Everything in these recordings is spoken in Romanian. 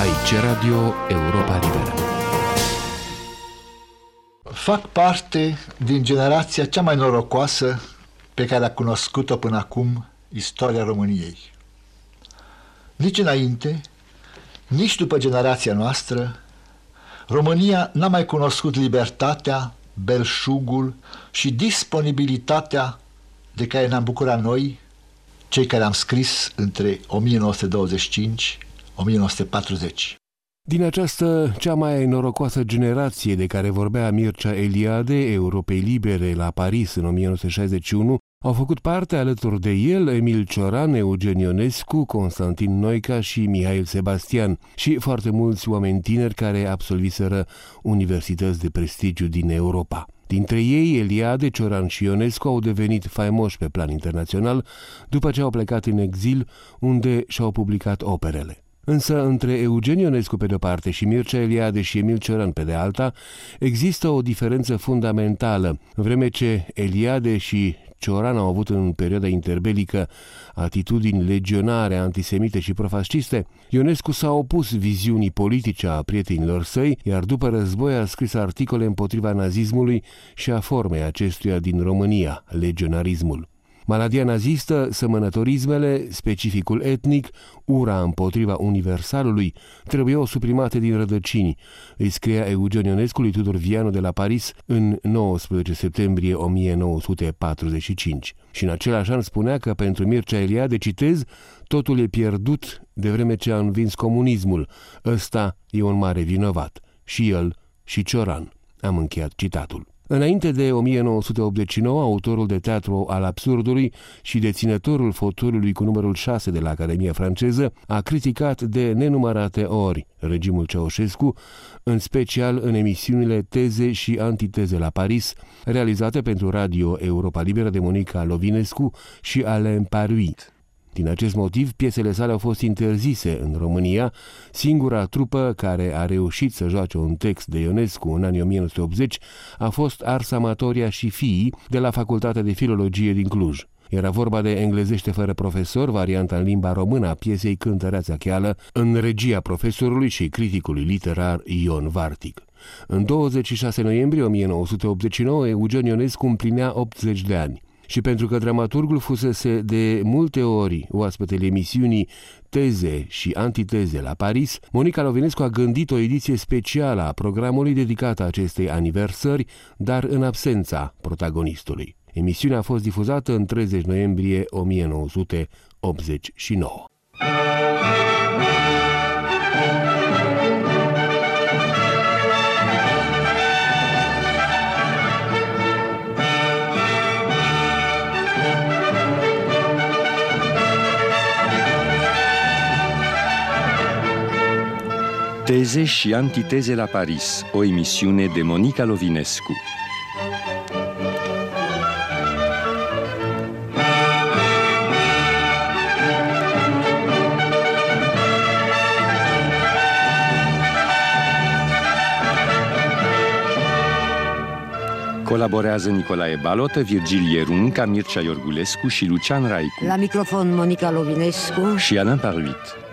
Aici Radio Europa Liberă. Fac parte din generația cea mai norocoasă pe care a cunoscut-o până acum istoria României. Nici înainte, nici după generația noastră, România n-a mai cunoscut libertatea, belșugul și disponibilitatea de care ne-am bucurat noi, cei care am scris între 1925 1940. Din această cea mai norocoasă generație de care vorbea Mircea Eliade, Europei Libere la Paris în 1961, au făcut parte alături de el Emil Cioran, Eugen Ionescu, Constantin Noica și Mihail Sebastian și foarte mulți oameni tineri care absolviseră universități de prestigiu din Europa. Dintre ei, Eliade, Cioran și Ionescu au devenit faimoși pe plan internațional după ce au plecat în exil, unde și-au publicat operele. Însă între Eugen Ionescu pe de-o parte și Mircea Eliade și Emil Cioran pe de alta, există o diferență fundamentală. În vreme ce Eliade și Cioran au avut în perioada interbelică atitudini legionare, antisemite și profasciste, Ionescu s-a opus viziunii politice a prietenilor săi, iar după război a scris articole împotriva nazismului și a formei acestuia din România, legionarismul. Maladia nazistă, sămănătorismele, specificul etnic, ura împotriva universalului, trebuiau suprimate din rădăcini, îi scria Eugen Ionescu lui Tudor Vianu de la Paris în 19 septembrie 1945. Și în același an spunea că pentru Mircea Eliade, citez, totul e pierdut de vreme ce a învins comunismul. Ăsta e un mare vinovat. Și el și Cioran. Am încheiat citatul. Înainte de 1989, autorul de teatru al absurdului și deținătorul fotolului cu numărul 6 de la Academia franceză a criticat de nenumărate ori regimul Ceaușescu, în special în emisiunile Teze și Antiteze la Paris, realizate pentru Radio Europa Liberă de Monica Lovinescu și Alain Paruit. Din acest motiv, piesele sale au fost interzise în România. Singura trupă care a reușit să joace un text de Ionescu în anii 1980 a fost Ars Amatoria și Fii de la Facultatea de Filologie din Cluj. Era vorba de englezește fără profesor, varianta în limba română a piesei Cântăreața Cheală, în regia profesorului și criticului literar Ion Vartic. În 26 noiembrie 1989, Eugen Ionescu împlinea 80 de ani și pentru că dramaturgul fusese de multe ori oaspetele emisiunii Teze și Antiteze la Paris, Monica Lovinescu a gândit o ediție specială a programului dedicată acestei aniversări, dar în absența protagonistului. Emisiunea a fost difuzată în 30 noiembrie 1989. 'Teze și antiteze la Paris, o emisiune de Monica Lovinescu. Colaborează Nicolae Balotă, Virgil Ierunca, Mircea Iorgulescu și Lucian Raicu. La microfon Monica Lovinescu și Alain Paruit.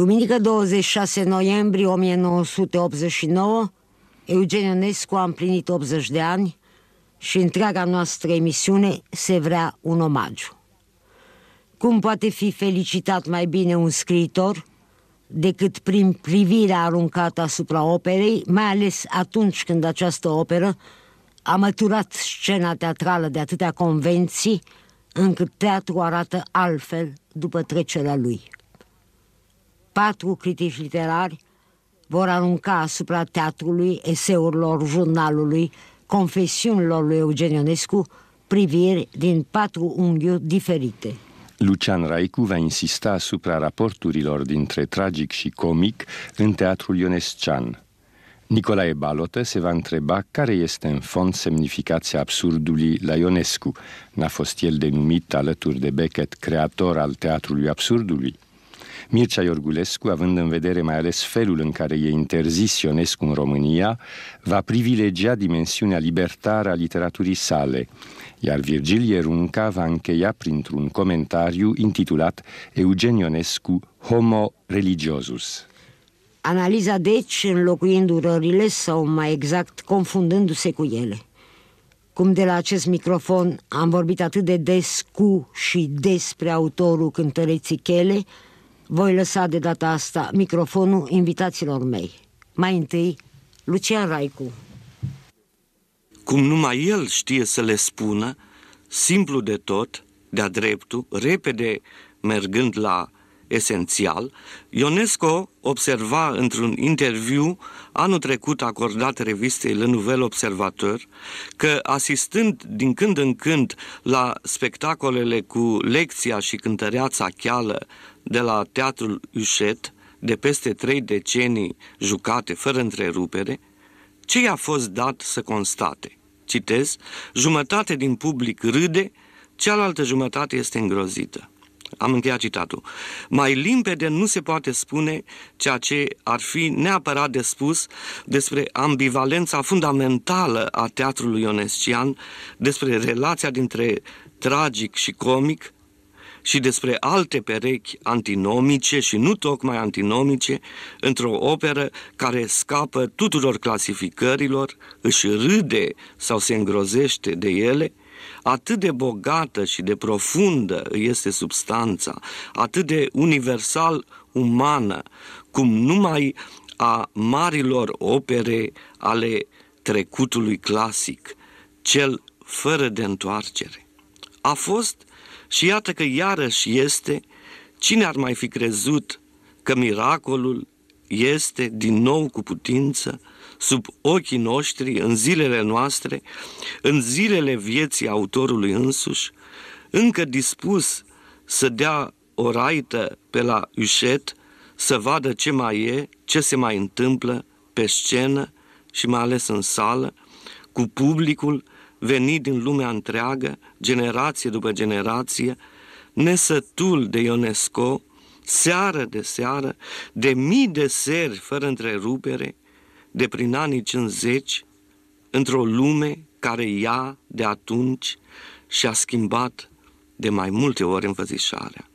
Duminică 26 noiembrie 1989, Eugen Ionescu a împlinit 80 de ani și întreaga noastră emisiune se vrea un omagiu. Cum poate fi felicitat mai bine un scriitor decât prin privirea aruncată asupra operei, mai ales atunci când această operă a măturat scena teatrală de atâtea convenții, încât teatru arată altfel după trecerea lui patru critici literari vor arunca asupra teatrului, eseurilor jurnalului, confesiunilor lui Eugen Ionescu, priviri din patru unghiuri diferite. Lucian Raicu va insista asupra raporturilor dintre tragic și comic în teatrul ionescian. Nicolae Balotă se va întreba care este în fond semnificația absurdului la Ionescu. N-a fost el denumit alături de Beckett creator al teatrului absurdului? Mircea Iorgulescu, având în vedere mai ales felul în care e interzis Ionescu în România, va privilegia dimensiunea libertară a literaturii sale, iar Virgil Ierunca va încheia printr-un comentariu intitulat Eugen Ionescu Homo religiosus. Analiza deci înlocuind urările sau mai exact confundându-se cu ele. Cum de la acest microfon am vorbit atât de des cu și despre autorul cântăreții Chele, voi lăsa de data asta microfonul invitaților mei. Mai întâi, Lucian Raicu. Cum numai el știe să le spună, simplu de tot, de-a dreptul, repede mergând la esențial, Ionesco observa într-un interviu anul trecut acordat revistei Le Nouvel Observateur că asistând din când în când la spectacolele cu lecția și cântăreața cheală de la Teatrul Ușet, de peste trei decenii jucate fără întrerupere, ce i-a fost dat să constate? Citez, jumătate din public râde, cealaltă jumătate este îngrozită. Am încheiat citatul. Mai limpede nu se poate spune ceea ce ar fi neapărat de spus despre ambivalența fundamentală a teatrului ionescian, despre relația dintre tragic și comic, și despre alte perechi antinomice și nu tocmai antinomice într-o operă care scapă tuturor clasificărilor, își râde sau se îngrozește de ele, atât de bogată și de profundă este substanța, atât de universal umană, cum numai a marilor opere ale trecutului clasic, cel fără de întoarcere. A fost și iată că iarăși este, cine ar mai fi crezut că miracolul este din nou cu putință sub ochii noștri, în zilele noastre, în zilele vieții autorului însuși, încă dispus să dea o raită pe la ușet, să vadă ce mai e, ce se mai întâmplă pe scenă și mai ales în sală, cu publicul venit din lumea întreagă, generație după generație, nesătul de Ionesco, seară de seară, de mii de seri fără întrerupere, de prin anii 50, într-o lume care ea de atunci și-a schimbat de mai multe ori învățișarea.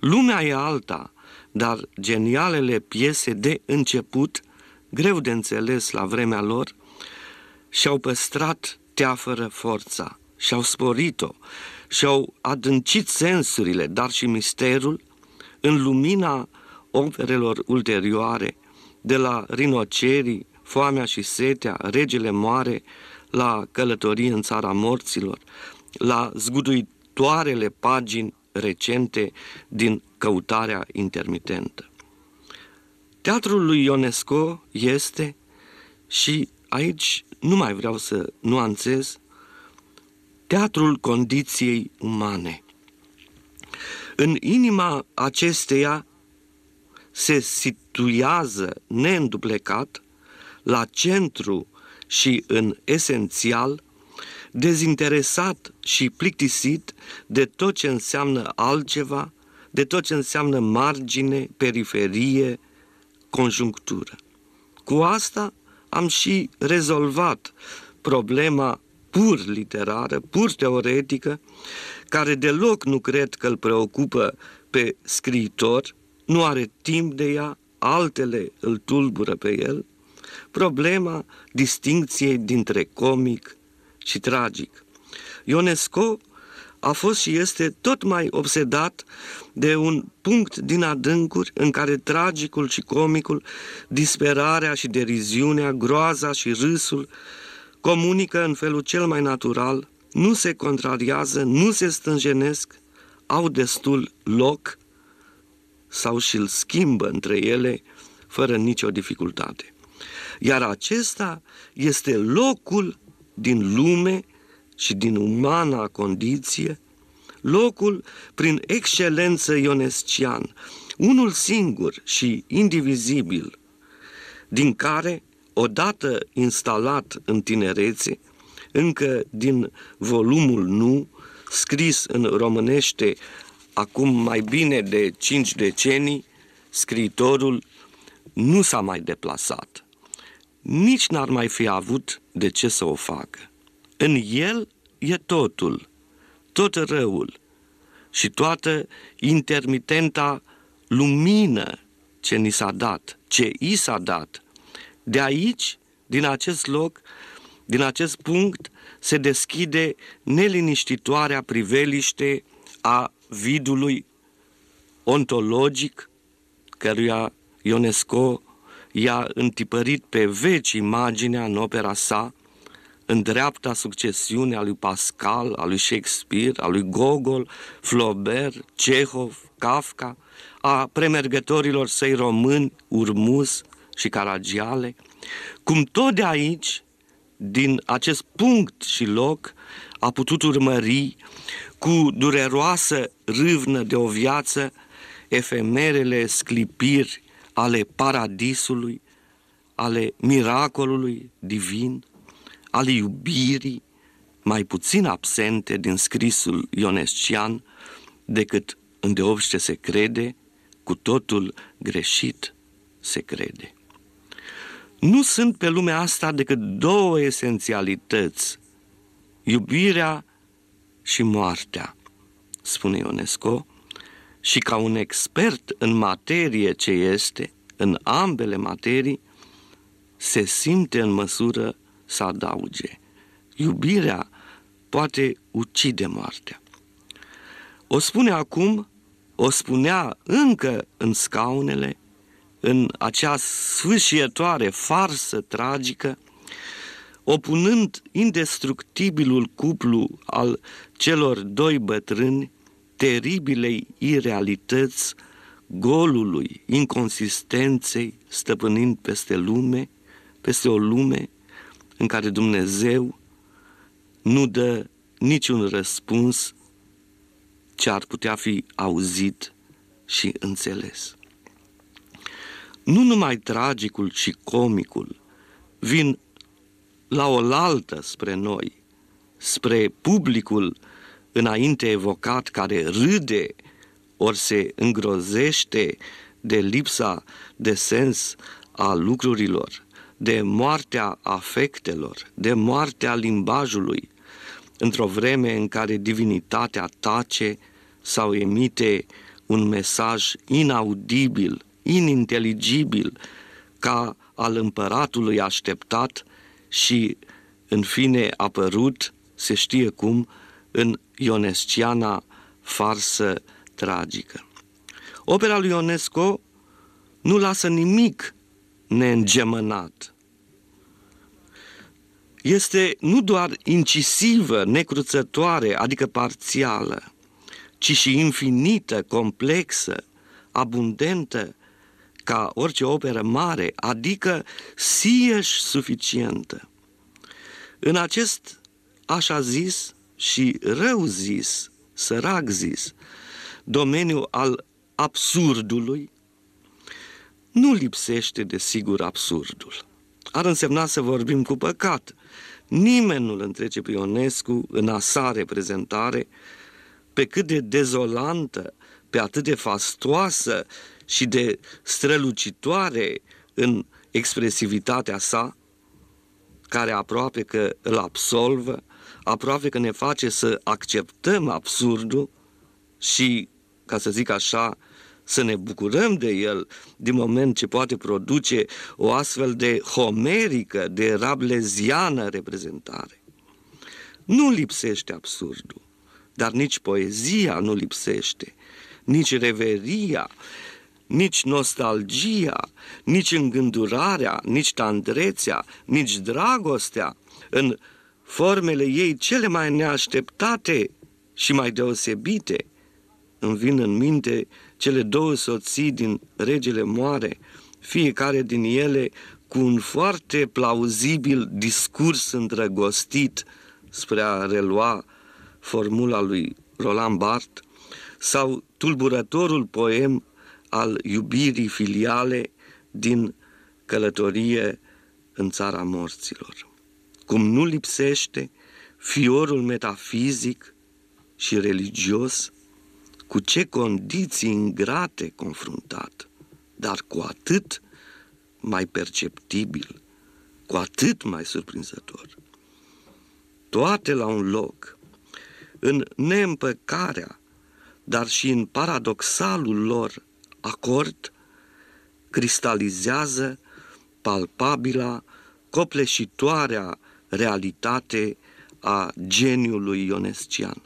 Lumea e alta, dar genialele piese de început, greu de înțeles la vremea lor, și-au păstrat teafără forța, și-au sporit-o, și-au adâncit sensurile, dar și misterul, în lumina operelor ulterioare, de la rinocerii, foamea și setea, regele moare, la călătorie în țara morților, la zguduitoarele pagini recente din căutarea intermitentă. Teatrul lui Ionesco este, și aici nu mai vreau să nuanțez, teatrul condiției umane. În inima acesteia se situează neînduplecat, la centru și în esențial, dezinteresat și plictisit de tot ce înseamnă altceva, de tot ce înseamnă margine, periferie, conjunctură. Cu asta am și rezolvat problema pur literară, pur teoretică, care deloc nu cred că îl preocupă pe scriitor, nu are timp de ea, altele îl tulbură pe el, problema distincției dintre comic și tragic. Ionesco a fost și este tot mai obsedat de un punct din adâncuri în care tragicul și comicul, disperarea și deriziunea, groaza și râsul comunică în felul cel mai natural, nu se contrariază, nu se stânjenesc, au destul loc sau și îl schimbă între ele fără nicio dificultate. Iar acesta este locul din lume și din umana condiție, locul prin excelență ionescian, unul singur și indivizibil, din care, odată instalat în tinerețe, încă din volumul nu, scris în românește acum mai bine de cinci decenii, scriitorul nu s-a mai deplasat. Nici n-ar mai fi avut de ce să o facă. În el e totul, tot răul și toată intermitenta lumină ce ni s-a dat, ce i s-a dat. De aici, din acest loc, din acest punct, se deschide neliniștitoarea priveliște a vidului ontologic, căruia Ionesco i-a întipărit pe veci imaginea în opera sa, în dreapta succesiune a lui Pascal, a lui Shakespeare, a lui Gogol, Flaubert, Cehov, Kafka, a premergătorilor săi români, Urmus și Caragiale, cum tot de aici, din acest punct și loc, a putut urmări cu dureroasă râvnă de o viață efemerele sclipiri ale paradisului, ale miracolului divin, ale iubirii, mai puțin absente din scrisul ionescian decât îndeopște se crede, cu totul greșit se crede. Nu sunt pe lumea asta decât două esențialități, iubirea și moartea, spune Ionesco, și ca un expert în materie ce este, în ambele materii, se simte în măsură să adauge. Iubirea poate ucide moartea. O spune acum, o spunea încă în scaunele, în acea sfâșietoare farsă tragică, opunând indestructibilul cuplu al celor doi bătrâni teribilei irealități, golului, inconsistenței, stăpânind peste lume, peste o lume în care Dumnezeu nu dă niciun răspuns ce ar putea fi auzit și înțeles. Nu numai tragicul și comicul vin la oaltă spre noi, spre publicul înainte evocat care râde ori se îngrozește de lipsa de sens a lucrurilor, de moartea afectelor, de moartea limbajului, într-o vreme în care divinitatea tace sau emite un mesaj inaudibil, ininteligibil, ca al împăratului așteptat și, în fine, apărut, se știe cum, în ionesciana farsă tragică. Opera lui Ionesco nu lasă nimic neîngemănat. Este nu doar incisivă, necruțătoare, adică parțială, ci și infinită, complexă, abundentă, ca orice operă mare, adică sieș suficientă. În acest, așa zis, și rău zis, sărac zis, domeniul al absurdului, nu lipsește de sigur absurdul. Ar însemna să vorbim cu păcat. Nimeni nu-l întrece pe Ionescu în a sa reprezentare pe cât de dezolantă, pe atât de fastoasă și de strălucitoare în expresivitatea sa, care aproape că îl absolvă, aproape că ne face să acceptăm absurdul și, ca să zic așa, să ne bucurăm de el din moment ce poate produce o astfel de homerică, de rableziană reprezentare. Nu lipsește absurdul, dar nici poezia nu lipsește, nici reveria, nici nostalgia, nici îngândurarea, nici tandrețea, nici dragostea în formele ei cele mai neașteptate și mai deosebite. Îmi vin în minte cele două soții din Regele Moare, fiecare din ele cu un foarte plauzibil discurs îndrăgostit spre a relua formula lui Roland Barthes, sau tulburătorul poem al iubirii filiale din călătorie în țara morților. Cum nu lipsește fiorul metafizic și religios cu ce condiții ingrate confruntat. dar cu atât mai perceptibil, cu atât mai surprinzător. Toate la un loc, în neîmpăcarea, dar și în paradoxalul lor acord, cristalizează palpabila, copleșitoarea realitate a geniului ionescian.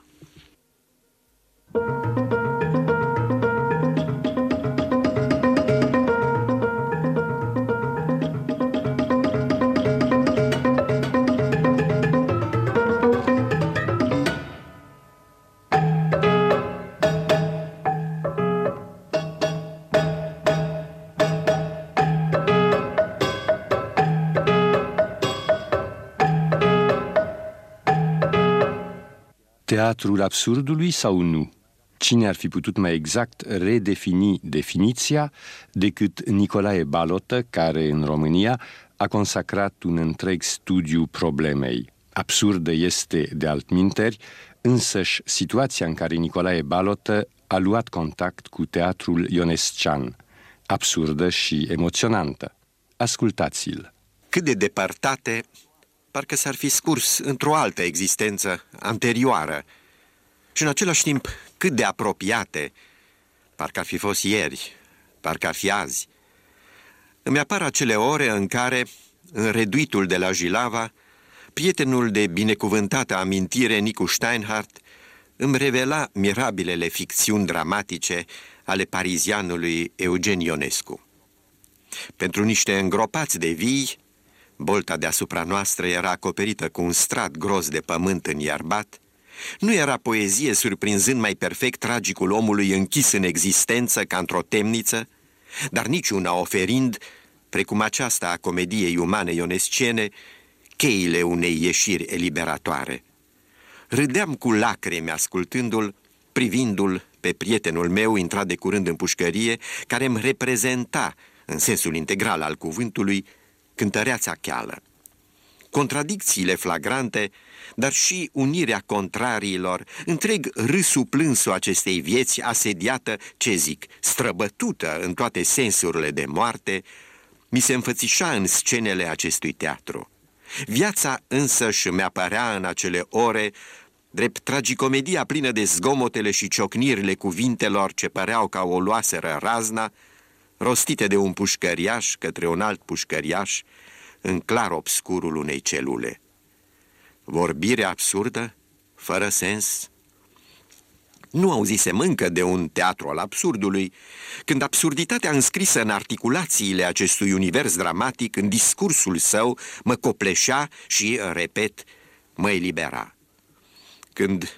Teatrul absurdului sau nu? Cine ar fi putut mai exact redefini definiția decât Nicolae Balotă, care în România a consacrat un întreg studiu problemei. Absurdă este, de altminteri, însăși situația în care Nicolae Balotă a luat contact cu teatrul ionescian, absurdă și emoționantă. Ascultați-l. Cât de depărtate parcă s-ar fi scurs într-o altă existență anterioară și în același timp cât de apropiate, parcă ar fi fost ieri, parcă ar fi azi. Îmi apar acele ore în care, în reduitul de la Jilava, prietenul de binecuvântată amintire Nicu Steinhardt îmi revela mirabilele ficțiuni dramatice ale parizianului Eugen Ionescu. Pentru niște îngropați de vii, Bolta deasupra noastră era acoperită cu un strat gros de pământ iarbat. Nu era poezie surprinzând mai perfect tragicul omului închis în existență ca într-o temniță, dar niciuna oferind, precum aceasta a comediei umane ionescene, cheile unei ieșiri eliberatoare. Râdeam cu lacrimi ascultându-l, privindu-l pe prietenul meu intrat de curând în pușcărie, care îmi reprezenta, în sensul integral al cuvântului, cântăreața cheală. Contradicțiile flagrante, dar și unirea contrariilor, întreg râsul plânsul acestei vieți asediată, ce zic, străbătută în toate sensurile de moarte, mi se înfățișa în scenele acestui teatru. Viața însă și mi apărea în acele ore drept tragicomedia plină de zgomotele și ciocnirile cuvintelor ce păreau ca o luaseră razna, rostite de un pușcăriaș către un alt pușcăriaș, în clar obscurul unei celule. Vorbire absurdă, fără sens. Nu auzisem încă de un teatru al absurdului, când absurditatea înscrisă în articulațiile acestui univers dramatic, în discursul său, mă copleșea și, repet, mă elibera. Când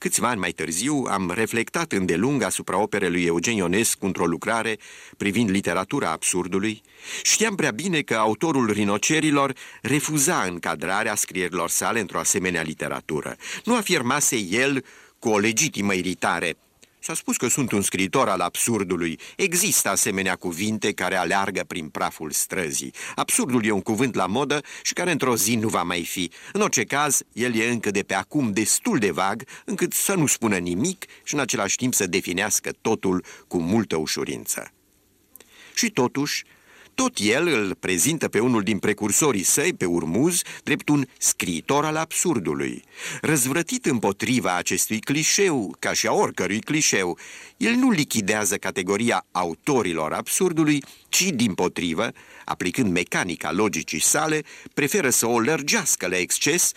Câțiva ani mai târziu am reflectat îndelung asupra operei lui Eugen Ionescu într-o lucrare privind literatura absurdului. Știam prea bine că autorul Rinocerilor refuza încadrarea scrierilor sale într-o asemenea literatură. Nu afirmase el cu o legitimă iritare – S-a spus că sunt un scriitor al absurdului. Există asemenea cuvinte care aleargă prin praful străzii. Absurdul e un cuvânt la modă și care într-o zi nu va mai fi. În orice caz, el e încă de pe acum destul de vag, încât să nu spună nimic și în același timp să definească totul cu multă ușurință. Și totuși, tot el îl prezintă pe unul din precursorii săi, pe Urmuz, drept un scriitor al absurdului. Răzvrătit împotriva acestui clișeu, ca și a oricărui clișeu, el nu lichidează categoria autorilor absurdului, ci, din potrivă, aplicând mecanica logicii sale, preferă să o lărgească la exces,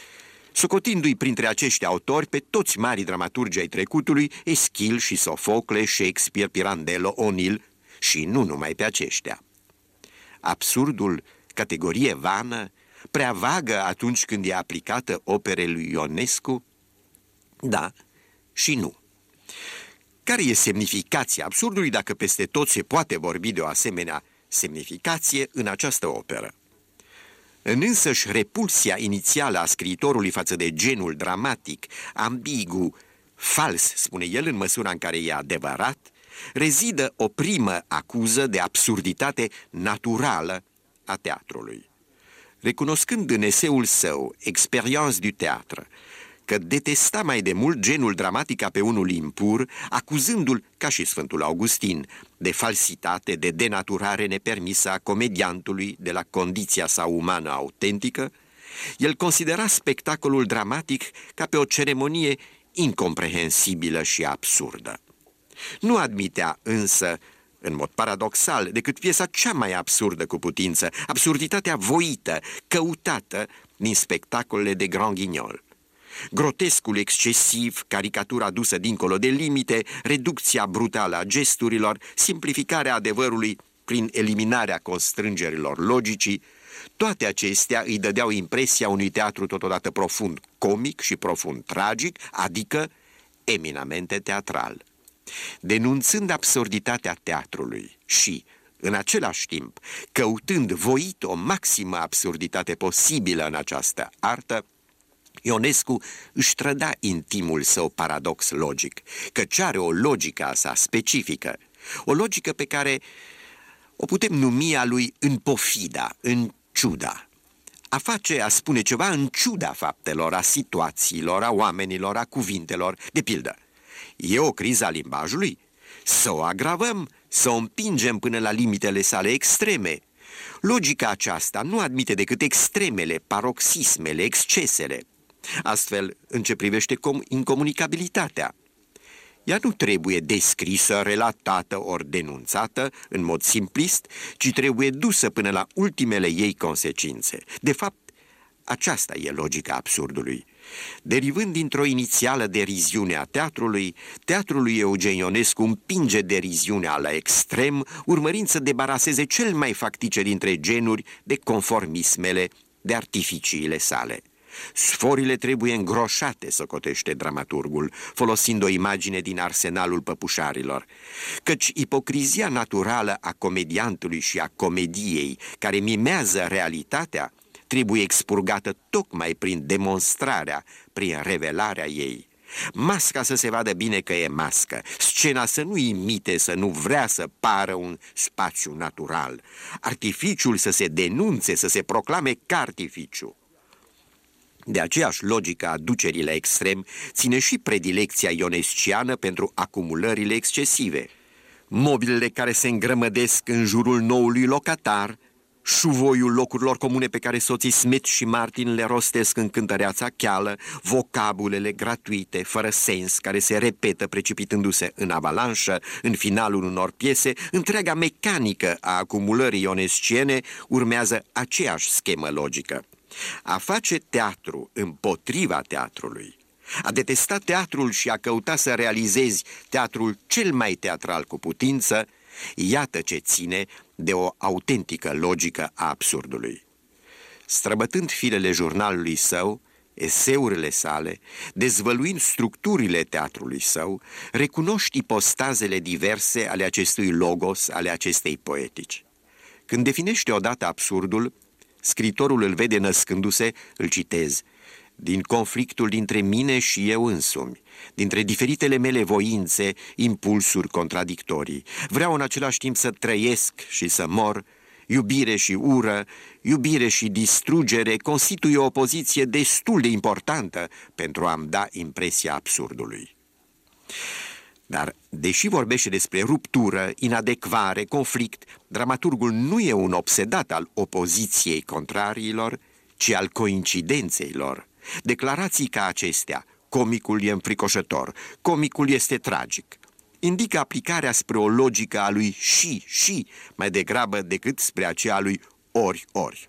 socotindu-i printre acești autori pe toți mari dramaturgi ai trecutului, Eschil și Sofocle, Shakespeare, Pirandello, O'Neill și nu numai pe aceștia absurdul, categorie vană, prea vagă atunci când e aplicată opere lui Ionescu? Da și nu. Care e semnificația absurdului dacă peste tot se poate vorbi de o asemenea semnificație în această operă? În însăși repulsia inițială a scriitorului față de genul dramatic, ambigu, fals, spune el în măsura în care e adevărat, rezidă o primă acuză de absurditate naturală a teatrului. Recunoscând în eseul său, Experience du Teatru, că detesta mai de mult genul dramatic ca pe unul impur, acuzându-l, ca și Sfântul Augustin, de falsitate, de denaturare nepermisă a comediantului de la condiția sa umană autentică, el considera spectacolul dramatic ca pe o ceremonie incomprehensibilă și absurdă. Nu admitea însă, în mod paradoxal, decât piesa cea mai absurdă cu putință, absurditatea voită, căutată din spectacolele de Grand Guignol. Grotescul excesiv, caricatura dusă dincolo de limite, reducția brutală a gesturilor, simplificarea adevărului prin eliminarea constrângerilor logicii, toate acestea îi dădeau impresia unui teatru totodată profund comic și profund tragic, adică eminamente teatral. Denunțând absurditatea teatrului și, în același timp, căutând voit o maximă absurditate posibilă în această artă, Ionescu își trăda intimul său paradox logic, căci are o logică a sa specifică, o logică pe care o putem numi a lui în pofida, în ciuda. A face, a spune ceva în ciuda faptelor, a situațiilor, a oamenilor, a cuvintelor. De pildă, e o criză a limbajului? Să o agravăm, să o împingem până la limitele sale extreme. Logica aceasta nu admite decât extremele, paroxismele, excesele. Astfel, în ce privește incomunicabilitatea, ea nu trebuie descrisă, relatată ori denunțată în mod simplist, ci trebuie dusă până la ultimele ei consecințe. De fapt, aceasta e logica absurdului. Derivând dintr-o inițială deriziune a teatrului, teatrul lui Eugen Ionescu împinge deriziunea la extrem, urmărind să debaraseze cel mai factice dintre genuri de conformismele, de artificiile sale. Sforile trebuie îngroșate, socotește dramaturgul, folosind o imagine din arsenalul păpușarilor, căci ipocrizia naturală a comediantului și a comediei, care mimează realitatea, trebuie expurgată tocmai prin demonstrarea, prin revelarea ei. Masca să se vadă bine că e mască, scena să nu imite, să nu vrea să pară un spațiu natural, artificiul să se denunțe, să se proclame ca artificiu. De aceeași logică a ducerii la extrem ține și predilecția ionesciană pentru acumulările excesive. Mobilele care se îngrămădesc în jurul noului locatar, șuvoiul locurilor comune pe care soții Smith și Martin le rostesc în cântăreața cheală, vocabulele gratuite, fără sens, care se repetă precipitându-se în avalanșă, în finalul unor piese, întreaga mecanică a acumulării ionesciene urmează aceeași schemă logică. A face teatru împotriva teatrului, a detesta teatrul și a căuta să realizezi teatrul cel mai teatral cu putință, iată ce ține de o autentică logică a absurdului. Străbătând filele jurnalului său, eseurile sale, dezvăluind structurile teatrului său, recunoști ipostazele diverse ale acestui logos, ale acestei poetici. Când definește odată absurdul, Scritorul îl vede născându-se, îl citez, din conflictul dintre mine și eu însumi, dintre diferitele mele voințe, impulsuri contradictorii. Vreau în același timp să trăiesc și să mor, iubire și ură, iubire și distrugere constituie o poziție destul de importantă pentru a-mi da impresia absurdului. Dar, deși vorbește despre ruptură, inadecvare, conflict, dramaturgul nu e un obsedat al opoziției contrariilor, ci al coincidențeilor. Declarații ca acestea, comicul e înfricoșător, comicul este tragic, indică aplicarea spre o logică a lui și, și, mai degrabă decât spre aceea lui ori-ori.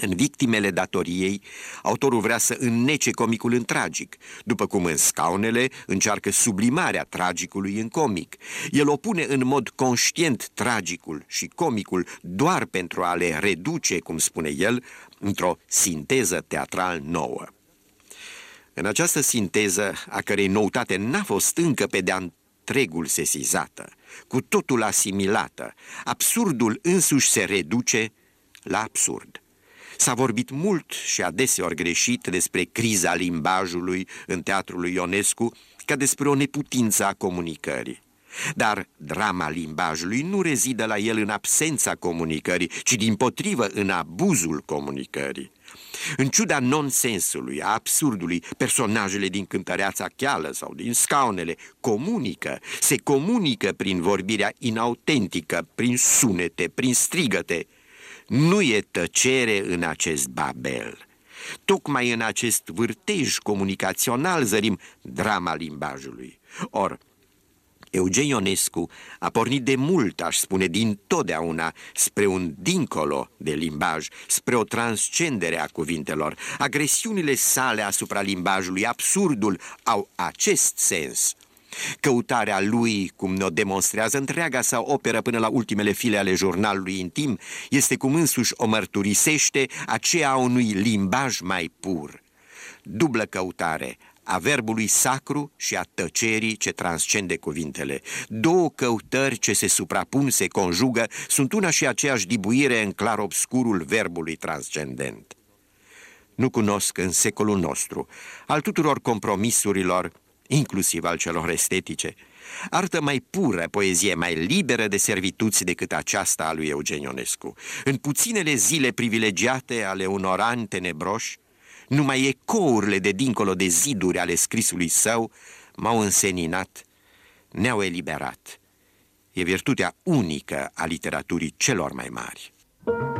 În victimele datoriei, autorul vrea să înnece comicul în tragic, după cum în scaunele încearcă sublimarea tragicului în comic. El opune în mod conștient tragicul și comicul doar pentru a le reduce, cum spune el, într-o sinteză teatral nouă. În această sinteză, a cărei noutate n-a fost încă pe de-a întregul sesizată, cu totul asimilată, absurdul însuși se reduce la absurd. S-a vorbit mult și adeseori greșit despre criza limbajului în teatrul lui Ionescu ca despre o neputință a comunicării. Dar drama limbajului nu rezidă la el în absența comunicării, ci din potrivă în abuzul comunicării. În ciuda nonsensului, a absurdului, personajele din cântăreața cheală sau din scaunele comunică, se comunică prin vorbirea inautentică, prin sunete, prin strigăte. Nu e tăcere în acest Babel. Tocmai în acest vârtej comunicațional zărim drama limbajului. Or, Eugen Ionescu a pornit de mult, aș spune, din totdeauna spre un dincolo de limbaj, spre o transcendere a cuvintelor. Agresiunile sale asupra limbajului, absurdul, au acest sens. Căutarea lui, cum ne-o demonstrează întreaga sa operă până la ultimele file ale jurnalului intim, este cum însuși o mărturisește aceea a unui limbaj mai pur. Dublă căutare, a verbului sacru și a tăcerii ce transcende cuvintele. Două căutări ce se suprapun, se conjugă, sunt una și aceeași dibuire în clar obscurul verbului transcendent. Nu cunosc în secolul nostru, al tuturor compromisurilor, inclusiv al celor estetice, artă mai pură, poezie mai liberă de servituți decât aceasta a lui Eugen Ionescu. În puținele zile privilegiate ale unor ani tenebroși, numai ecourile de dincolo de ziduri ale scrisului său m-au înseninat, ne-au eliberat. E virtutea unică a literaturii celor mai mari. De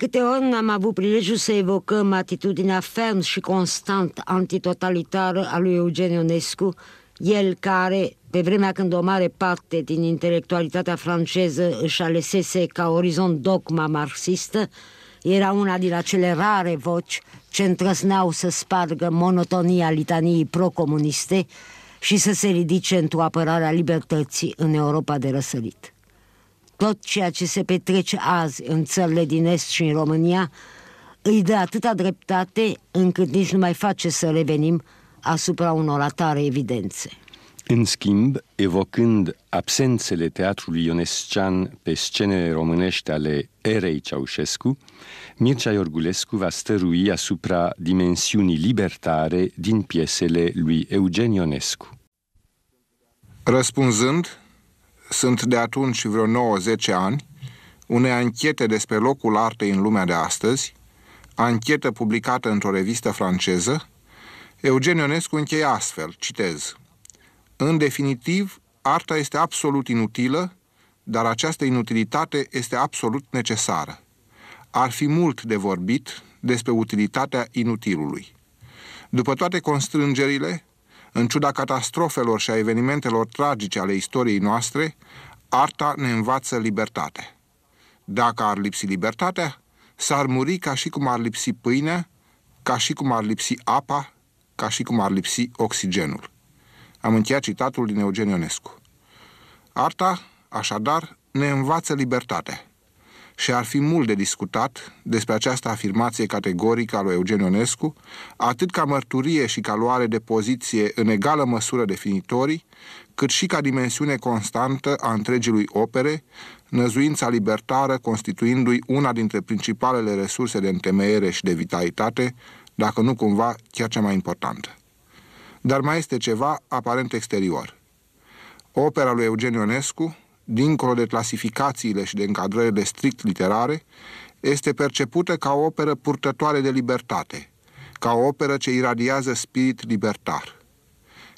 câte ori am avut prilejul să evocăm atitudinea ferm și constant antitotalitară a lui Eugen Ionescu, el care, pe vremea când o mare parte din intelectualitatea franceză își alesese ca orizont dogma marxistă, era una din acele rare voci ce întrăsneau să spargă monotonia litaniei procomuniste și să se ridice într-o apărare a libertății în Europa de răsărit. Tot ceea ce se petrece azi în țările din Est și în România îi dă atâta dreptate încât nici nu mai face să revenim asupra unor atare evidențe. În schimb, evocând absențele teatrului ionescean pe scenele românești ale erei Ceaușescu, Mircea Iorgulescu va stărui asupra dimensiunii libertare din piesele lui Eugen Ionescu. Răspunzând, sunt de atunci vreo 9-10 ani, unei anchete despre locul artei în lumea de astăzi, anchetă publicată într-o revistă franceză, Eugen Ionescu încheie astfel, citez, În definitiv, arta este absolut inutilă, dar această inutilitate este absolut necesară. Ar fi mult de vorbit despre utilitatea inutilului. După toate constrângerile, în ciuda catastrofelor și a evenimentelor tragice ale istoriei noastre, arta ne învață libertate. Dacă ar lipsi libertatea, s-ar muri ca și cum ar lipsi pâinea, ca și cum ar lipsi apa, ca și cum ar lipsi oxigenul. Am încheiat citatul din Eugen Ionescu. Arta, așadar, ne învață libertatea și ar fi mult de discutat despre această afirmație categorică a lui Eugen Ionescu, atât ca mărturie și ca luare de poziție în egală măsură definitorii, cât și ca dimensiune constantă a întregii opere, năzuința libertară constituindu-i una dintre principalele resurse de întemeiere și de vitalitate, dacă nu cumva chiar cea mai importantă. Dar mai este ceva aparent exterior. Opera lui Eugen Ionescu, dincolo de clasificațiile și de încadrările strict literare, este percepută ca o operă purtătoare de libertate, ca o operă ce iradiază spirit libertar.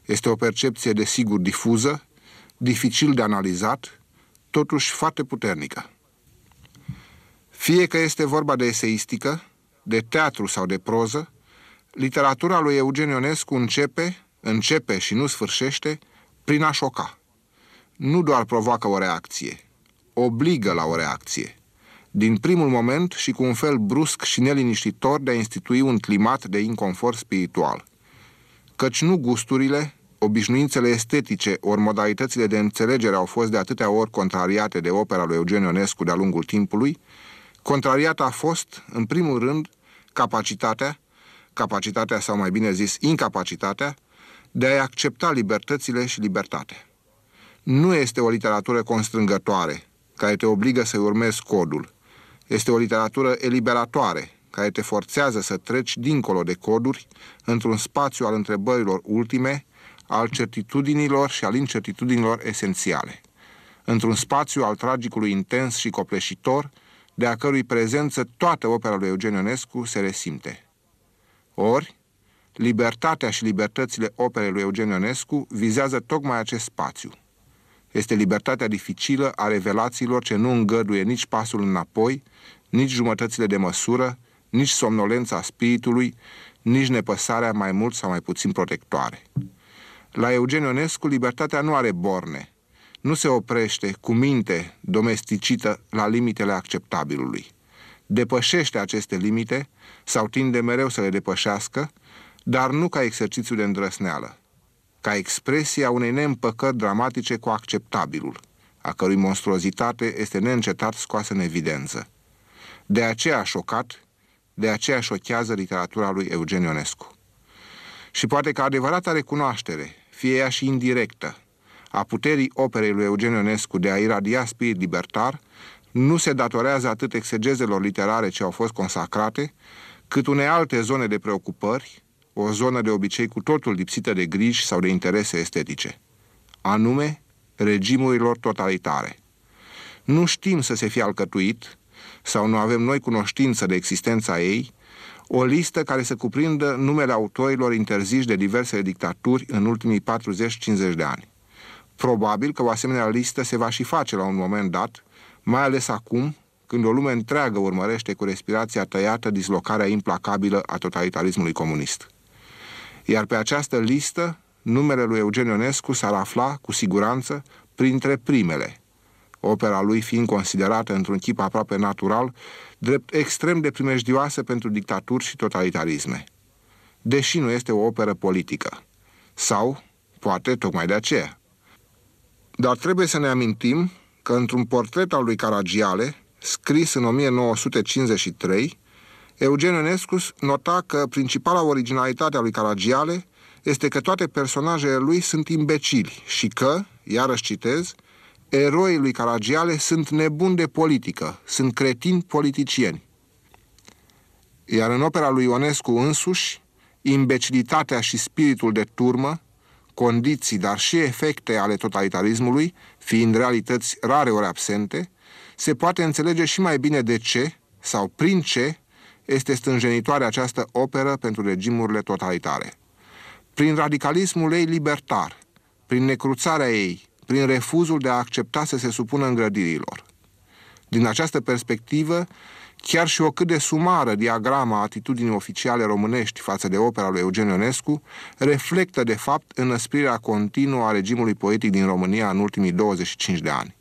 Este o percepție de sigur difuză, dificil de analizat, totuși foarte puternică. Fie că este vorba de eseistică, de teatru sau de proză, literatura lui Eugen Ionescu începe, începe și nu sfârșește prin a șoca nu doar provoacă o reacție, obligă la o reacție. Din primul moment și cu un fel brusc și neliniștitor de a institui un climat de inconfort spiritual. Căci nu gusturile, obișnuințele estetice ori modalitățile de înțelegere au fost de atâtea ori contrariate de opera lui Eugen Ionescu de-a lungul timpului, contrariată a fost, în primul rând, capacitatea, capacitatea sau mai bine zis incapacitatea, de a accepta libertățile și libertatea. Nu este o literatură constrângătoare, care te obligă să-i urmezi codul. Este o literatură eliberatoare, care te forțează să treci dincolo de coduri, într-un spațiu al întrebărilor ultime, al certitudinilor și al incertitudinilor esențiale. Într-un spațiu al tragicului intens și copleșitor, de a cărui prezență toată opera lui Eugen Ionescu se resimte. Ori, libertatea și libertățile operei lui Eugen Ionescu vizează tocmai acest spațiu. Este libertatea dificilă a revelațiilor ce nu îngăduie nici pasul înapoi, nici jumătățile de măsură, nici somnolența spiritului, nici nepăsarea mai mult sau mai puțin protectoare. La Eugen Ionescu, libertatea nu are borne, nu se oprește cu minte domesticită la limitele acceptabilului. Depășește aceste limite sau tinde mereu să le depășească, dar nu ca exercițiu de îndrăsneală, ca expresia unei neîmpăcări dramatice cu acceptabilul, a cărui monstruozitate este neîncetat scoasă în evidență. De aceea a șocat, de aceea șochează literatura lui Eugen Ionescu. Și poate că adevărata recunoaștere, fie ea și indirectă, a puterii operei lui Eugen Ionescu de a iradia spirit libertar, nu se datorează atât exegezelor literare ce au fost consacrate, cât unei alte zone de preocupări, o zonă de obicei cu totul lipsită de griji sau de interese estetice, anume regimurilor totalitare. Nu știm să se fie alcătuit, sau nu avem noi cunoștință de existența ei, o listă care să cuprindă numele autorilor interziși de diverse dictaturi în ultimii 40-50 de ani. Probabil că o asemenea listă se va și face la un moment dat, mai ales acum, când o lume întreagă urmărește cu respirația tăiată dislocarea implacabilă a totalitarismului comunist. Iar pe această listă, numele lui Eugen Ionescu s-ar afla, cu siguranță, printre primele, opera lui fiind considerată într-un chip aproape natural, drept extrem de primejdioasă pentru dictaturi și totalitarisme. Deși nu este o operă politică. Sau, poate, tocmai de aceea. Dar trebuie să ne amintim că într-un portret al lui Caragiale, scris în 1953, Eugen Ionescu nota că principala originalitate a lui Caragiale este că toate personajele lui sunt imbecili și că, iarăși citez, eroii lui Caragiale sunt nebuni de politică, sunt cretini politicieni. Iar în opera lui Ionescu însuși, imbecilitatea și spiritul de turmă, condiții, dar și efecte ale totalitarismului, fiind realități rare ori absente, se poate înțelege și mai bine de ce sau prin ce este stânjenitoare această operă pentru regimurile totalitare. Prin radicalismul ei libertar, prin necruțarea ei, prin refuzul de a accepta să se supună îngrădirilor. Din această perspectivă, chiar și o cât de sumară diagrama atitudinii oficiale românești față de opera lui Eugen Ionescu reflectă, de fapt, înăsprirea continuă a regimului poetic din România în ultimii 25 de ani.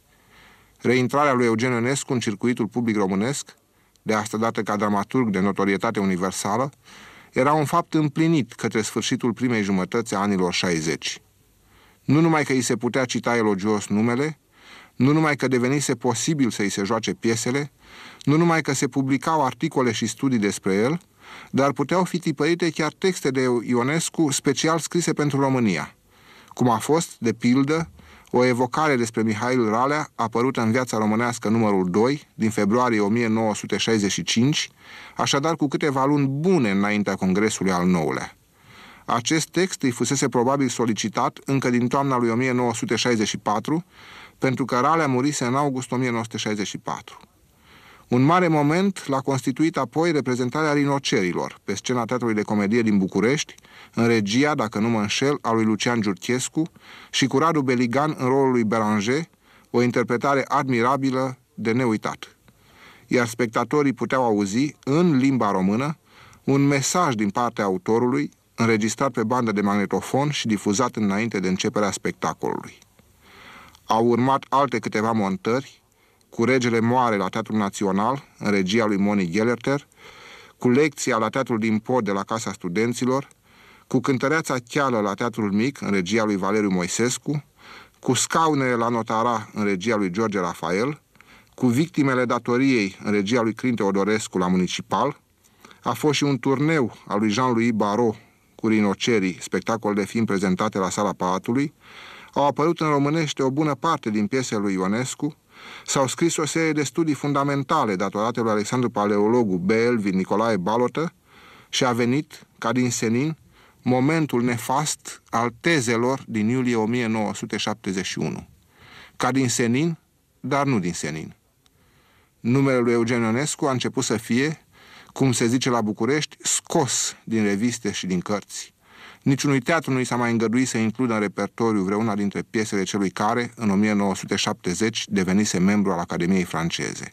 Reintrarea lui Eugen Ionescu în circuitul public românesc, de asta dată ca dramaturg de notorietate universală, era un fapt împlinit către sfârșitul primei jumătăți a anilor 60. Nu numai că îi se putea cita elogios numele, nu numai că devenise posibil să îi se joace piesele, nu numai că se publicau articole și studii despre el, dar puteau fi tipărite chiar texte de Ionescu special scrise pentru România, cum a fost, de pildă, o evocare despre Mihail Ralea, apărută în viața românească numărul 2, din februarie 1965, așadar cu câteva luni bune înaintea congresului al nouălea. Acest text îi fusese probabil solicitat încă din toamna lui 1964, pentru că Ralea murise în august 1964. Un mare moment l-a constituit apoi reprezentarea rinocerilor pe scena Teatrului de Comedie din București, în regia, dacă nu mă înșel, a lui Lucian Giurchescu și cu Radu Beligan în rolul lui Beranger, o interpretare admirabilă de neuitat. Iar spectatorii puteau auzi, în limba română, un mesaj din partea autorului înregistrat pe bandă de magnetofon și difuzat înainte de începerea spectacolului. Au urmat alte câteva montări, cu Regele Moare la Teatrul Național, în regia lui Moni Gellerter, cu lecția la Teatrul din Pod de la Casa Studenților, cu cântăreața cheală la Teatrul Mic, în regia lui Valeriu Moisescu, cu scaunele la Notara, în regia lui George Rafael, cu victimele datoriei, în regia lui Clint Teodorescu la Municipal, a fost și un turneu al lui Jean-Louis Barot cu Rinocerii, spectacol de film prezentate la Sala Palatului, au apărut în românește o bună parte din piesele lui Ionescu, s-au scris o serie de studii fundamentale datorate lui Alexandru Paleologu, B. Elvin, Nicolae Balotă și a venit, ca din senin, momentul nefast al tezelor din iulie 1971. Ca din senin, dar nu din senin. Numele lui Eugen Ionescu a început să fie, cum se zice la București, scos din reviste și din cărți. Niciunui teatru nu i s-a mai îngăduit să includă în repertoriu vreuna dintre piesele celui care, în 1970, devenise membru al Academiei franceze.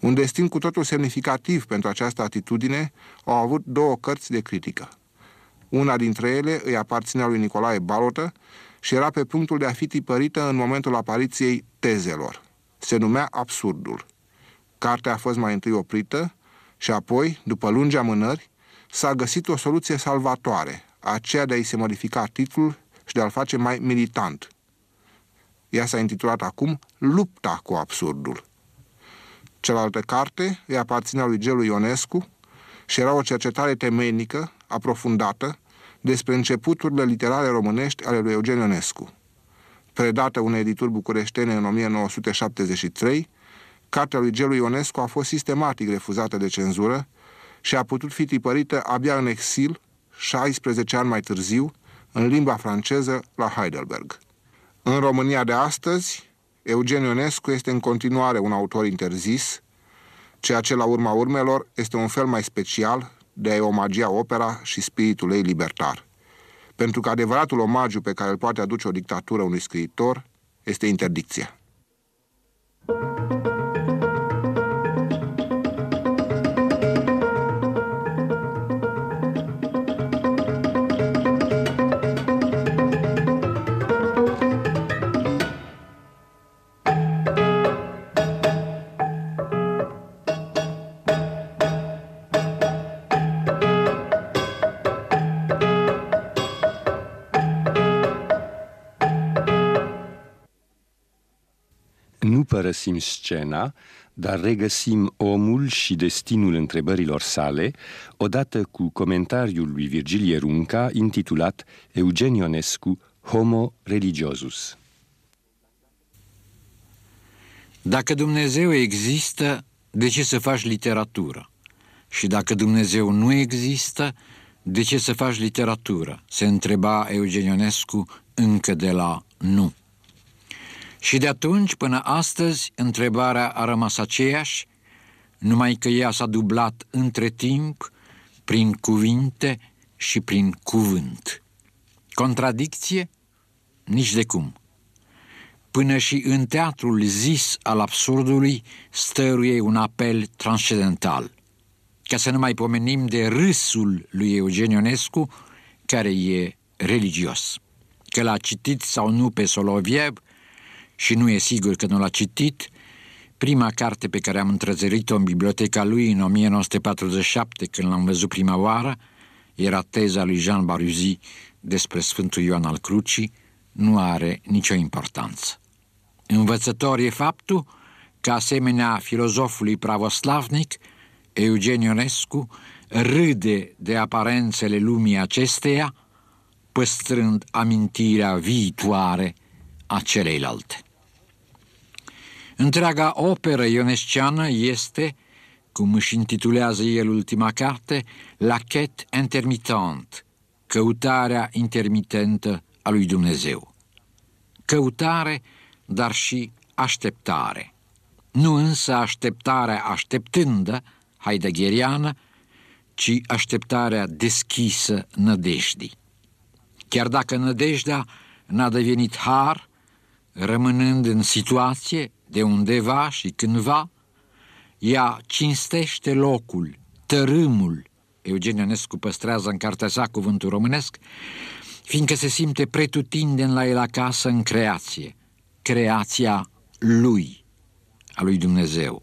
Un destin cu totul semnificativ pentru această atitudine au avut două cărți de critică. Una dintre ele îi aparținea lui Nicolae Balotă și era pe punctul de a fi tipărită în momentul apariției tezelor. Se numea Absurdul. Cartea a fost mai întâi oprită și apoi, după lungi amânări, s-a găsit o soluție salvatoare, aceea de a-i se modifica titlul și de a-l face mai militant. Ea s-a intitulat acum Lupta cu absurdul. Cealaltă carte îi aparținea lui Gelu Ionescu și era o cercetare temeinică, aprofundată, despre începuturile literare românești ale lui Eugen Ionescu. Predată unei edituri bucureștene în 1973, cartea lui Gelu Ionescu a fost sistematic refuzată de cenzură și a putut fi tipărită abia în exil, 16 ani mai târziu, în limba franceză la Heidelberg. În România de astăzi, Eugen Ionescu este în continuare un autor interzis, ceea ce la urma urmelor este un fel mai special de a-i omagia opera și spiritul ei libertar. Pentru că adevăratul omagiu pe care îl poate aduce o dictatură unui scriitor este interdicția. Thank you. Părăsim scena, dar regăsim omul și destinul întrebărilor sale, odată cu comentariul lui Virgilie Runca, intitulat Eugen Ionescu, Homo religiosus. Dacă Dumnezeu există, de ce să faci literatură? Și dacă Dumnezeu nu există, de ce să faci literatură? Se întreba Eugen Ionescu încă de la nu. Și de atunci până astăzi întrebarea a rămas aceeași, numai că ea s-a dublat între timp prin cuvinte și prin cuvânt. Contradicție? Nici de cum. Până și în teatrul zis al absurdului stăruie un apel transcendental. Ca să nu mai pomenim de râsul lui Eugen Ionescu, care e religios. Că l-a citit sau nu pe Soloviev, și nu e sigur că nu l-a citit, prima carte pe care am întrezărit-o în biblioteca lui în 1947, când l-am văzut prima oară, era teza lui Jean Baruzi despre Sfântul Ioan al Crucii, nu are nicio importanță. Învățător e faptul că, asemenea filozofului pravoslavnic, Eugen Ionescu râde de aparențele lumii acesteia, păstrând amintirea viitoare a celeilalte. Întreaga operă ionesciană este, cum își intitulează el ultima carte, La quête intermittente, căutarea intermitentă a lui Dumnezeu. Căutare, dar și așteptare. Nu însă așteptarea așteptândă, heideggeriană, ci așteptarea deschisă nădejdii. Chiar dacă nădejdea n-a devenit har, rămânând în situație de undeva și cândva, ea cinstește locul, tărâmul, Eugen Ionescu păstrează în cartea sa cuvântul românesc, fiindcă se simte pretutindeni la el acasă în creație, creația lui, a lui Dumnezeu.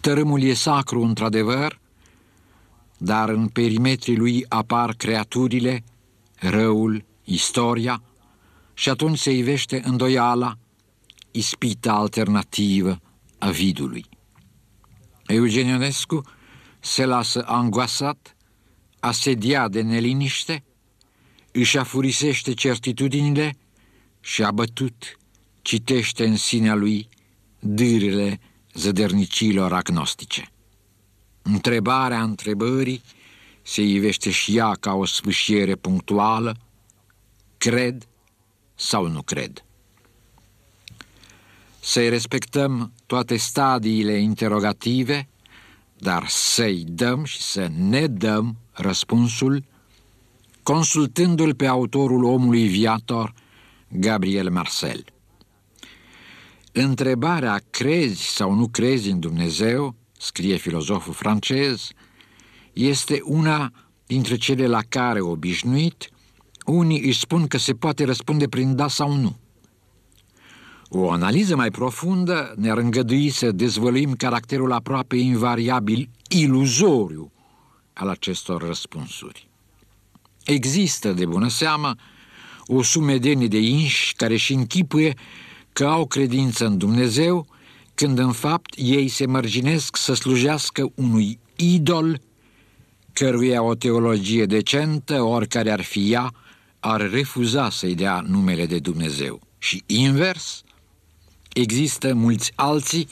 Tărâmul e sacru, într-adevăr, dar în perimetrii lui apar creaturile, răul, istoria, și atunci se ivește îndoiala, ispita alternativă a vidului. Eugenionescu se lasă angoasat, asediat de neliniște, își afurisește certitudinile și abătut citește în sinea lui dârile zădărnicilor agnostice. Întrebarea întrebării se ivește și ea ca o sfâșiere punctuală, cred sau nu cred. Să-i respectăm toate stadiile interogative, dar să-i dăm și să ne dăm răspunsul consultându-l pe autorul omului viator, Gabriel Marcel. Întrebarea crezi sau nu crezi în Dumnezeu, scrie filozoful francez, este una dintre cele la care obișnuit unii își spun că se poate răspunde prin da sau nu. O analiză mai profundă ne-ar îngădui să dezvăluim caracterul aproape invariabil iluzoriu al acestor răspunsuri. Există, de bună seamă, o sumedenie de inși care și închipuie că au credință în Dumnezeu, când în fapt ei se mărginesc să slujească unui idol căruia o teologie decentă, oricare ar fi ea, ar refuza să-i dea numele de Dumnezeu. Și invers, există mulți alții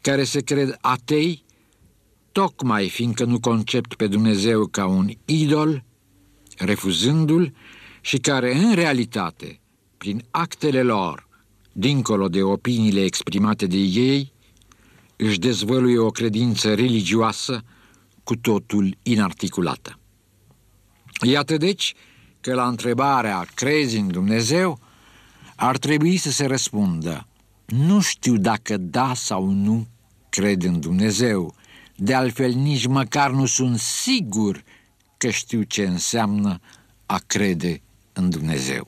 care se cred atei, tocmai fiindcă nu concept pe Dumnezeu ca un idol, refuzându-l și care în realitate, prin actele lor, dincolo de opiniile exprimate de ei, își dezvăluie o credință religioasă cu totul inarticulată. Iată deci că la întrebarea crezi în Dumnezeu ar trebui să se răspundă nu știu dacă da sau nu cred în Dumnezeu, de altfel nici măcar nu sunt sigur că știu ce înseamnă a crede în Dumnezeu.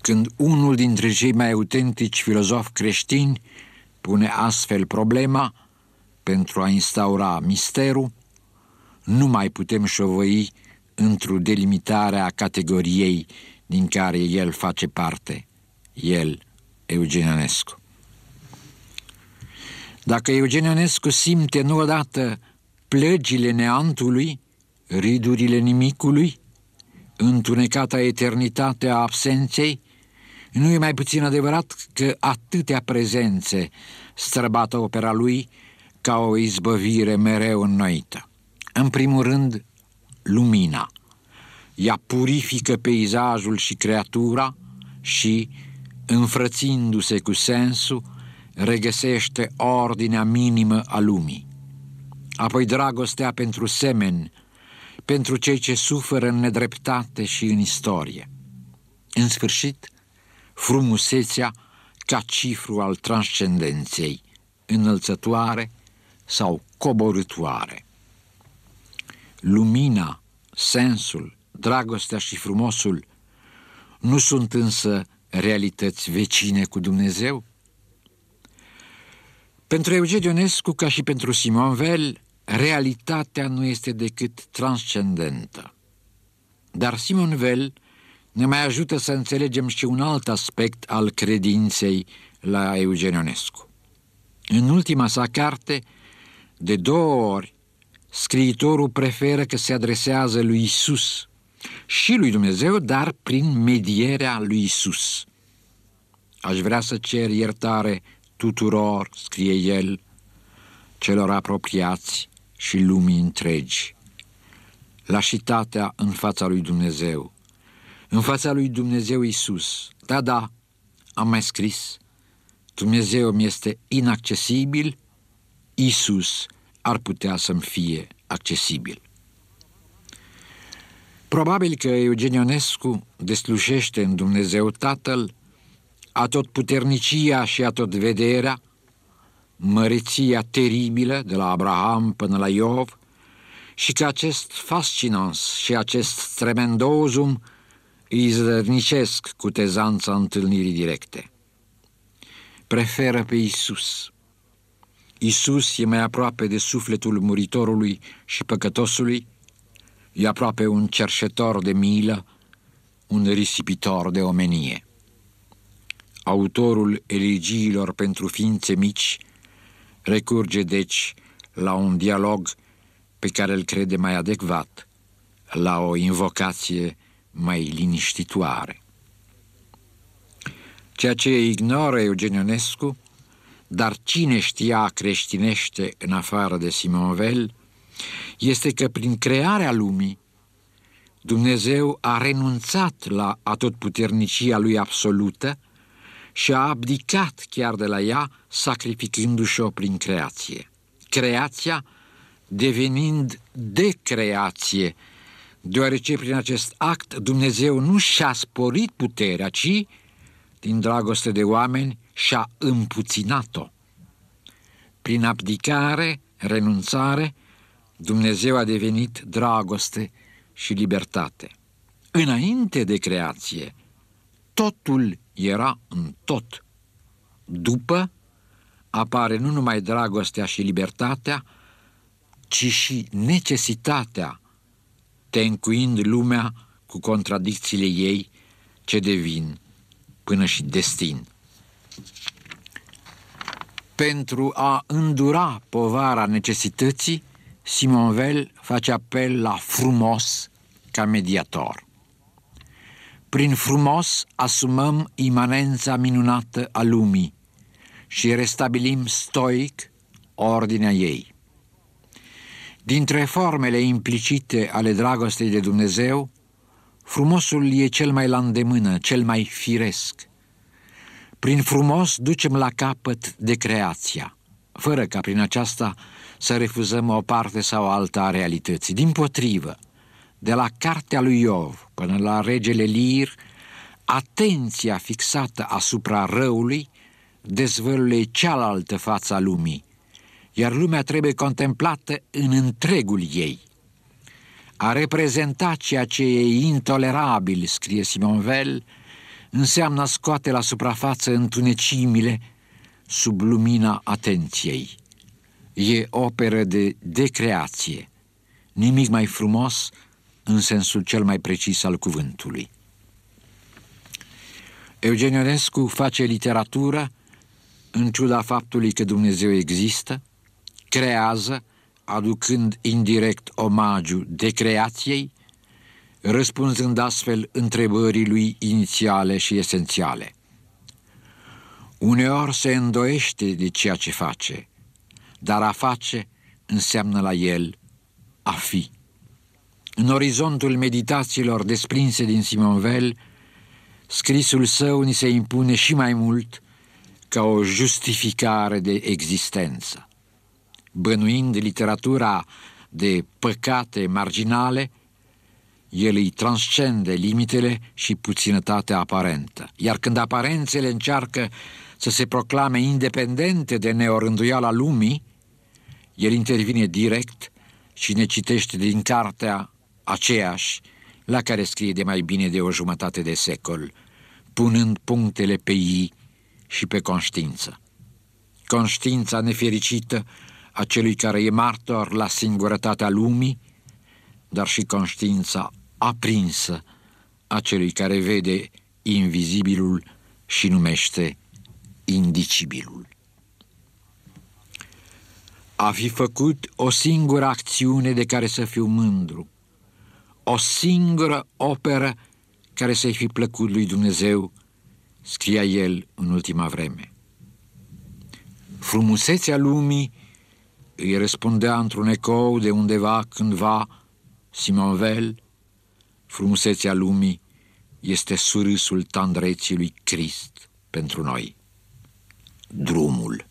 Când unul dintre cei mai autentici filozofi creștini pune astfel problema pentru a instaura misterul, nu mai putem șovăi într-o delimitare a categoriei din care el face parte, el, Eugenionescu. Dacă Eugenionescu simte nu odată plăgile neantului, ridurile nimicului, întunecata eternitate a absenței, nu e mai puțin adevărat că atâtea prezențe străbată opera lui ca o izbăvire mereu înnoită. În primul rând, lumina. Ea purifică peisajul și creatura și, înfrățindu-se cu sensul, regăsește ordinea minimă a lumii. Apoi dragostea pentru semeni, pentru cei ce suferă în nedreptate și în istorie. În sfârșit, frumusețea ca cifru al transcendenței, înălțătoare sau coborâtoare. Lumina, sensul, dragostea și frumosul nu sunt însă realități vecine cu Dumnezeu? Pentru Eugenionescu, ca și pentru Simon Vel, realitatea nu este decât transcendentă. Dar Simon Vel ne mai ajută să înțelegem și un alt aspect al credinței la Eugenionescu. În ultima sa carte, de două ori, scriitorul preferă că se adresează lui Isus și lui Dumnezeu, dar prin medierea lui Isus. Aș vrea să cer iertare tuturor, scrie el, celor apropiați și lumii întregi. Lașitatea în fața lui Dumnezeu, în fața lui Dumnezeu Isus. Da, da, am mai scris, Dumnezeu mi este inaccesibil, Isus ar putea să-mi fie accesibil. Probabil că Eugenionescu deslușește în Dumnezeu Tatăl atotputernicia și vederea, măreția teribilă de la Abraham până la Iov și că acest fascinans și acest tremendozum îi zărnicesc cu tezanța întâlnirii directe. Preferă pe Isus. Isus e mai aproape de sufletul muritorului și păcătosului, e aproape un cerșetor de milă, un risipitor de omenie. Autorul elegiilor pentru ființe mici recurge deci la un dialog pe care îl crede mai adecvat, la o invocație mai liniștitoare. Ceea ce ignoră Eugenionescu, dar cine știa creștinește în afară de Simonvel, este că prin crearea lumii Dumnezeu a renunțat la atotputernicia lui absolută și a abdicat chiar de la ea, sacrificându-și-o prin creație. Creația devenind de creație, deoarece prin acest act Dumnezeu nu și-a sporit puterea, ci, din dragoste de oameni, și-a împuținat-o. Prin abdicare, renunțare, Dumnezeu a devenit dragoste și libertate. Înainte de creație, totul era în tot. După, apare nu numai dragostea și libertatea, ci și necesitatea, tencuind lumea cu contradicțiile ei ce devin până și destin. Pentru a îndura povara necesității, Simonvel face apel la frumos ca mediator. Prin frumos asumăm imanența minunată a lumii și restabilim stoic ordinea ei. Dintre formele implicite ale dragostei de Dumnezeu, frumosul e cel mai la îndemână, cel mai firesc. Prin frumos ducem la capăt de creația, fără ca prin aceasta să refuzăm o parte sau alta a realității. Din potrivă, de la cartea lui Iov până la regele Lir, atenția fixată asupra răului dezvăluie cealaltă fața lumii, iar lumea trebuie contemplată în întregul ei. A reprezenta ceea ce e intolerabil, scrie Simon Vel, înseamnă scoate la suprafață întunecimile sub lumina atenției. E operă de decreație, nimic mai frumos în sensul cel mai precis al cuvântului. Eugenionescu face literatură în ciuda faptului că Dumnezeu există, creează, aducând indirect omagiu de creației, răspunzând astfel întrebării lui inițiale și esențiale. Uneori se îndoiește de ceea ce face, dar a face înseamnă la el a fi. În orizontul meditațiilor desprinse din Simonvel, scrisul său ni se impune și mai mult ca o justificare de existență. Bănuind literatura de păcate marginale, el îi transcende limitele și puținătatea aparentă. Iar când aparențele încearcă să se proclame independente de neorânduiala lumii, el intervine direct și ne citește din cartea aceeași la care scrie de mai bine de o jumătate de secol, punând punctele pe ei și pe conștiință. Conștiința nefericită a celui care e martor la singurătatea lumii, dar și conștiința aprinsă a celui care vede invizibilul și numește indicibilul. A fi făcut o singură acțiune de care să fiu mândru, o singură operă care să-i fi plăcut lui Dumnezeu, scria el în ultima vreme. Frumusețea lumii îi răspundea într-un ecou de undeva cândva Simonvel, frumusețea lumii este surâsul tandreții lui Crist pentru noi. Drumul.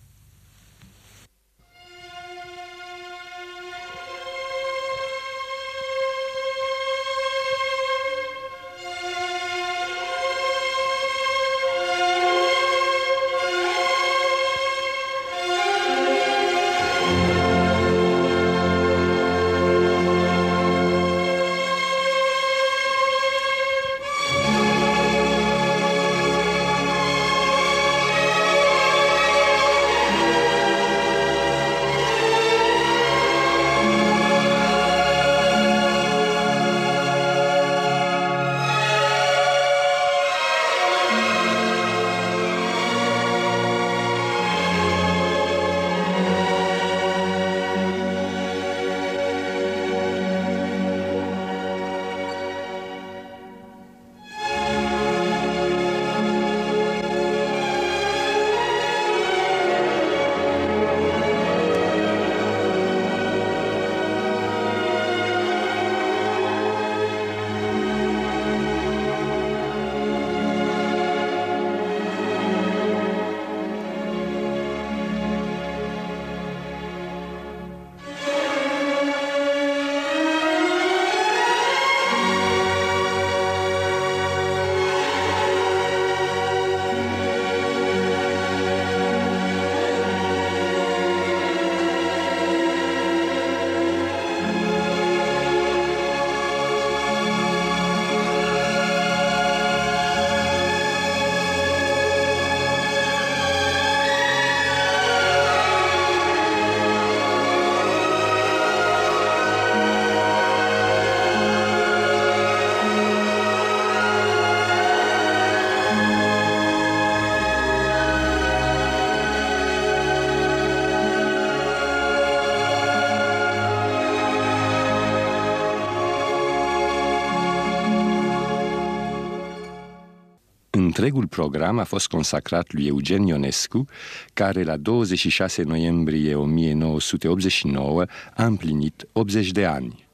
Întregul program a fost consacrat lui Eugen Ionescu, care la 26 noiembrie 1989 a împlinit 80 de ani.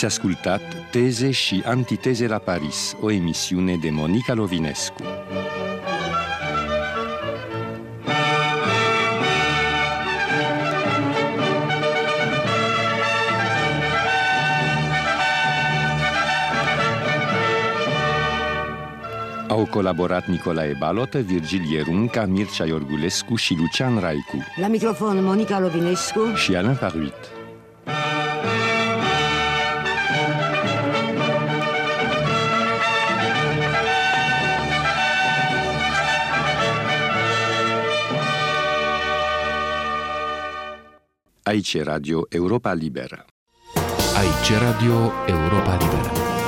Ați ascultat Teze și Antiteze la Paris, o emisiune de Monica Lovinescu. Au colaborat Nicolae Balotă, Virgil Ierunca, Mircea Iorgulescu și Lucian Raicu. La microfon Monica Lovinescu și Alain Paruit. Aici Radio Europa Liberă. Aici Radio Europa Liberă.